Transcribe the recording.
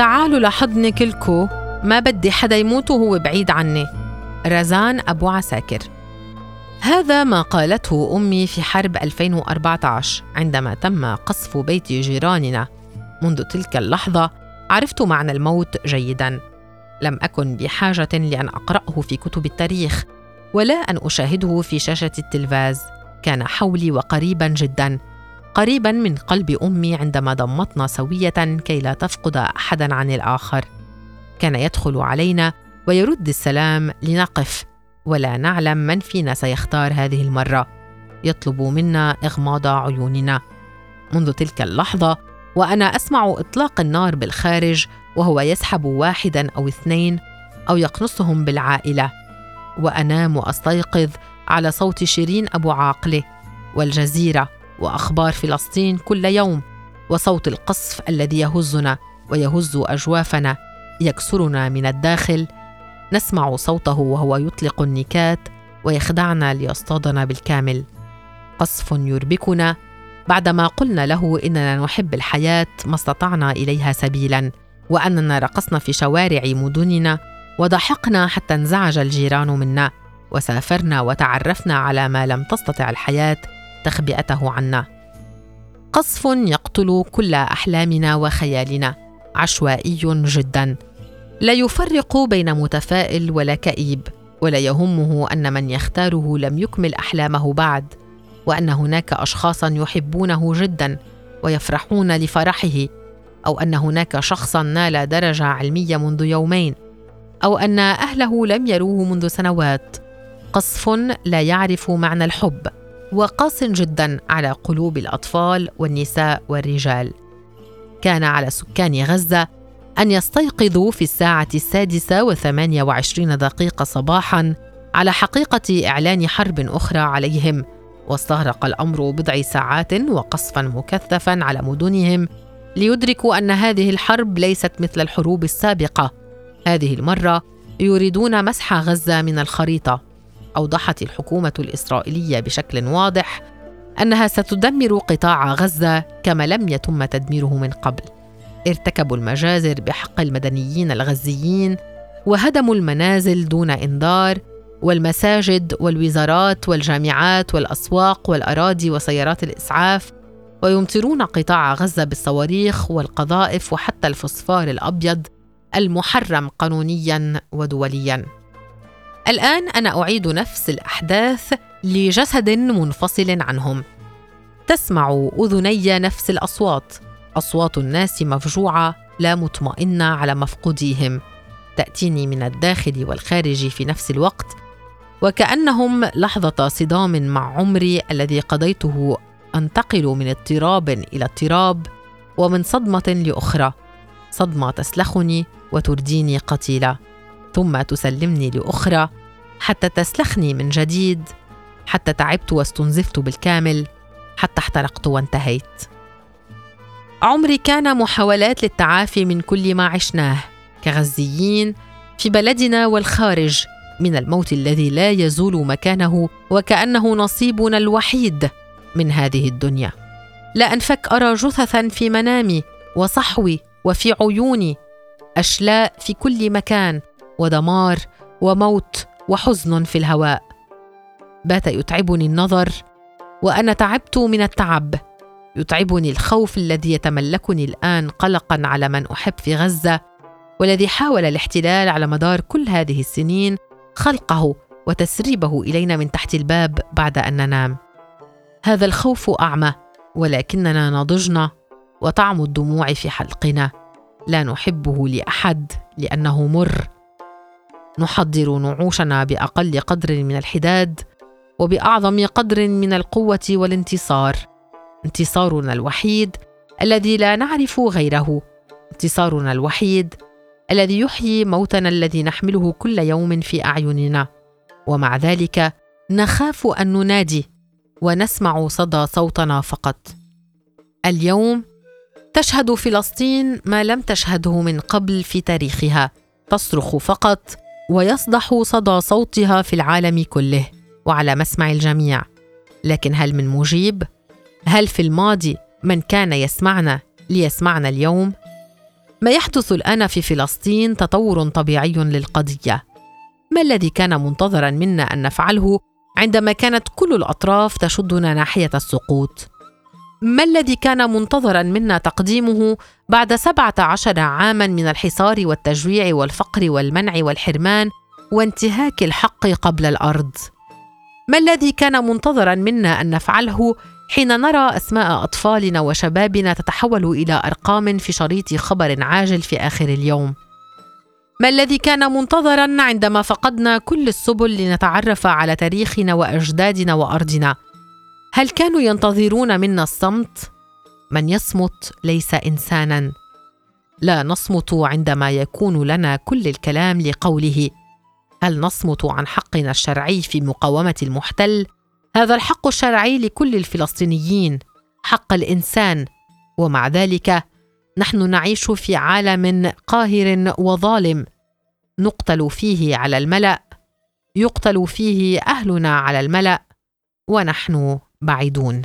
تعالوا لحضني كلكو ما بدي حدا يموت وهو بعيد عني. رزان أبو عساكر. هذا ما قالته أمي في حرب 2014 عندما تم قصف بيت جيراننا. منذ تلك اللحظة عرفت معنى الموت جيداً. لم أكن بحاجة لأن أقرأه في كتب التاريخ ولا أن أشاهده في شاشة التلفاز. كان حولي وقريبا جدا. قريبا من قلب أمي عندما ضمتنا سوية كي لا تفقد احدا عن الآخر. كان يدخل علينا ويرد السلام لنقف ولا نعلم من فينا سيختار هذه المرة. يطلب منا إغماض عيوننا. منذ تلك اللحظة وأنا أسمع إطلاق النار بالخارج وهو يسحب واحدا أو اثنين أو يقنصهم بالعائلة. وأنام واستيقظ على صوت شيرين أبو عاقله والجزيرة. وأخبار فلسطين كل يوم وصوت القصف الذي يهزنا ويهز أجوافنا يكسرنا من الداخل. نسمع صوته وهو يطلق النكات ويخدعنا ليصطادنا بالكامل. قصف يربكنا. بعدما قلنا له إننا نحب الحياة ما استطعنا إليها سبيلا وأننا رقصنا في شوارع مدننا وضحكنا حتى انزعج الجيران منا وسافرنا وتعرفنا على ما لم تستطع الحياة تخبئته عنا. قصف يقتل كل أحلامنا وخيالنا. عشوائي جدا. لا يفرق بين متفائل ولا كئيب ولا يهمه أن من يختاره لم يكمل أحلامه بعد وأن هناك اشخاصا يحبونه جدا ويفرحون لفرحه أو أن هناك شخصا نال درجة علمية منذ يومين أو أن أهله لم يروه منذ سنوات. قصف لا يعرف معنى الحب. وقاس جدا على قلوب الأطفال والنساء والرجال. كان على سكان غزة أن يستيقظوا في الساعة السادسة وثمانيه وعشرين دقيقة صباحا على حقيقة إعلان حرب أخرى عليهم واستغرق الأمر بضع ساعات وقصفا مكثفا على مدنهم ليدركوا أن هذه الحرب ليست مثل الحروب السابقة. هذه المرة يريدون مسح غزة من الخريطة. أوضحت الحكومة الإسرائيلية بشكل واضح أنها ستدمر قطاع غزة كما لم يتم تدميره من قبل. ارتكبوا المجازر بحق المدنيين الغزيين وهدموا المنازل دون إنذار والمساجد والوزارات والجامعات والأسواق والأراضي وسيارات الإسعاف ويمطرون قطاع غزة بالصواريخ والقذائف وحتى الفوسفور الأبيض المحرم قانونيا ودوليا. الآن أنا أعيد نفس الأحداث لجسد منفصل عنهم. تسمع أذني نفس الأصوات. أصوات الناس مفجوعة لا مطمئنة على مفقوديهم. تأتيني من الداخل والخارج في نفس الوقت وكأنهم لحظة صدام مع عمري الذي قضيته أنتقل من اضطراب إلى اضطراب ومن صدمة لأخرى. صدمة تسلخني وترديني قتيله ثم تسلمني لأخرى. حتى تسلخني من جديد حتى تعبت واستنزفت بالكامل حتى احترقت وانتهيت. عمري كان محاولات للتعافي من كل ما عشناه كغزيين في بلدنا والخارج من الموت الذي لا يزول مكانه وكأنه نصيبنا الوحيد من هذه الدنيا. لا أنفك أرى جثثا في منامي وصحوي وفي عيوني أشلاء في كل مكان ودمار وموت وحزن في الهواء. بات يتعبني النظر وأنا تعبت من التعب. يتعبني الخوف الذي يتملكني الآن قلقا على من أحب في غزة والذي حاول الاحتلال على مدار كل هذه السنين خلقه وتسريبه إلينا من تحت الباب بعد أن ننام. هذا الخوف أعمى ولكننا نضجنا وطعم الدموع في حلقنا. لا نحبه لأحد لأنه مر. نحضر نعوشنا بأقل قدر من الحداد وبأعظم قدر من القوة والانتصار. انتصارنا الوحيد الذي لا نعرف غيره. انتصارنا الوحيد الذي يحيي موتنا الذي نحمله كل يوم في أعيننا. ومع ذلك نخاف أن ننادي ونسمع صدى صوتنا فقط. اليوم تشهد فلسطين ما لم تشهده من قبل في تاريخها. تصرخ فقط ويصدح صدى صوتها في العالم كله وعلى مسمع الجميع. لكن هل من مجيب؟ هل في الماضي من كان يسمعنا ليسمعنا اليوم؟ ما يحدث الآن في فلسطين تطور طبيعي للقضية. ما الذي كان منتظرا منا أن نفعله عندما كانت كل الأطراف تشدنا ناحية السقوط؟ ما الذي كان منتظرا منا تقديمه بعد سبعة عشر عاما من الحصار والتجويع والفقر والمنع والحرمان وانتهاك الحق قبل الأرض؟ ما الذي كان منتظرا منا أن نفعله حين نرى أسماء أطفالنا وشبابنا تتحول إلى أرقام في شريط خبر عاجل في آخر اليوم؟ ما الذي كان منتظرا عندما فقدنا كل السبل لنتعرف على تاريخنا وأجدادنا وأرضنا؟ هل كانوا ينتظرون منا الصمت؟ من يصمت ليس إنسانا. لا نصمت عندما يكون لنا كل الكلام لقوله هل نصمت عن حقنا الشرعي في مقاومة المحتل؟ هذا الحق الشرعي لكل الفلسطينيين حق الإنسان. ومع ذلك نحن نعيش في عالم قاهر وظالم. نقتل فيه على الملأ يقتل فيه أهلنا على الملأ ونحن بعيدون.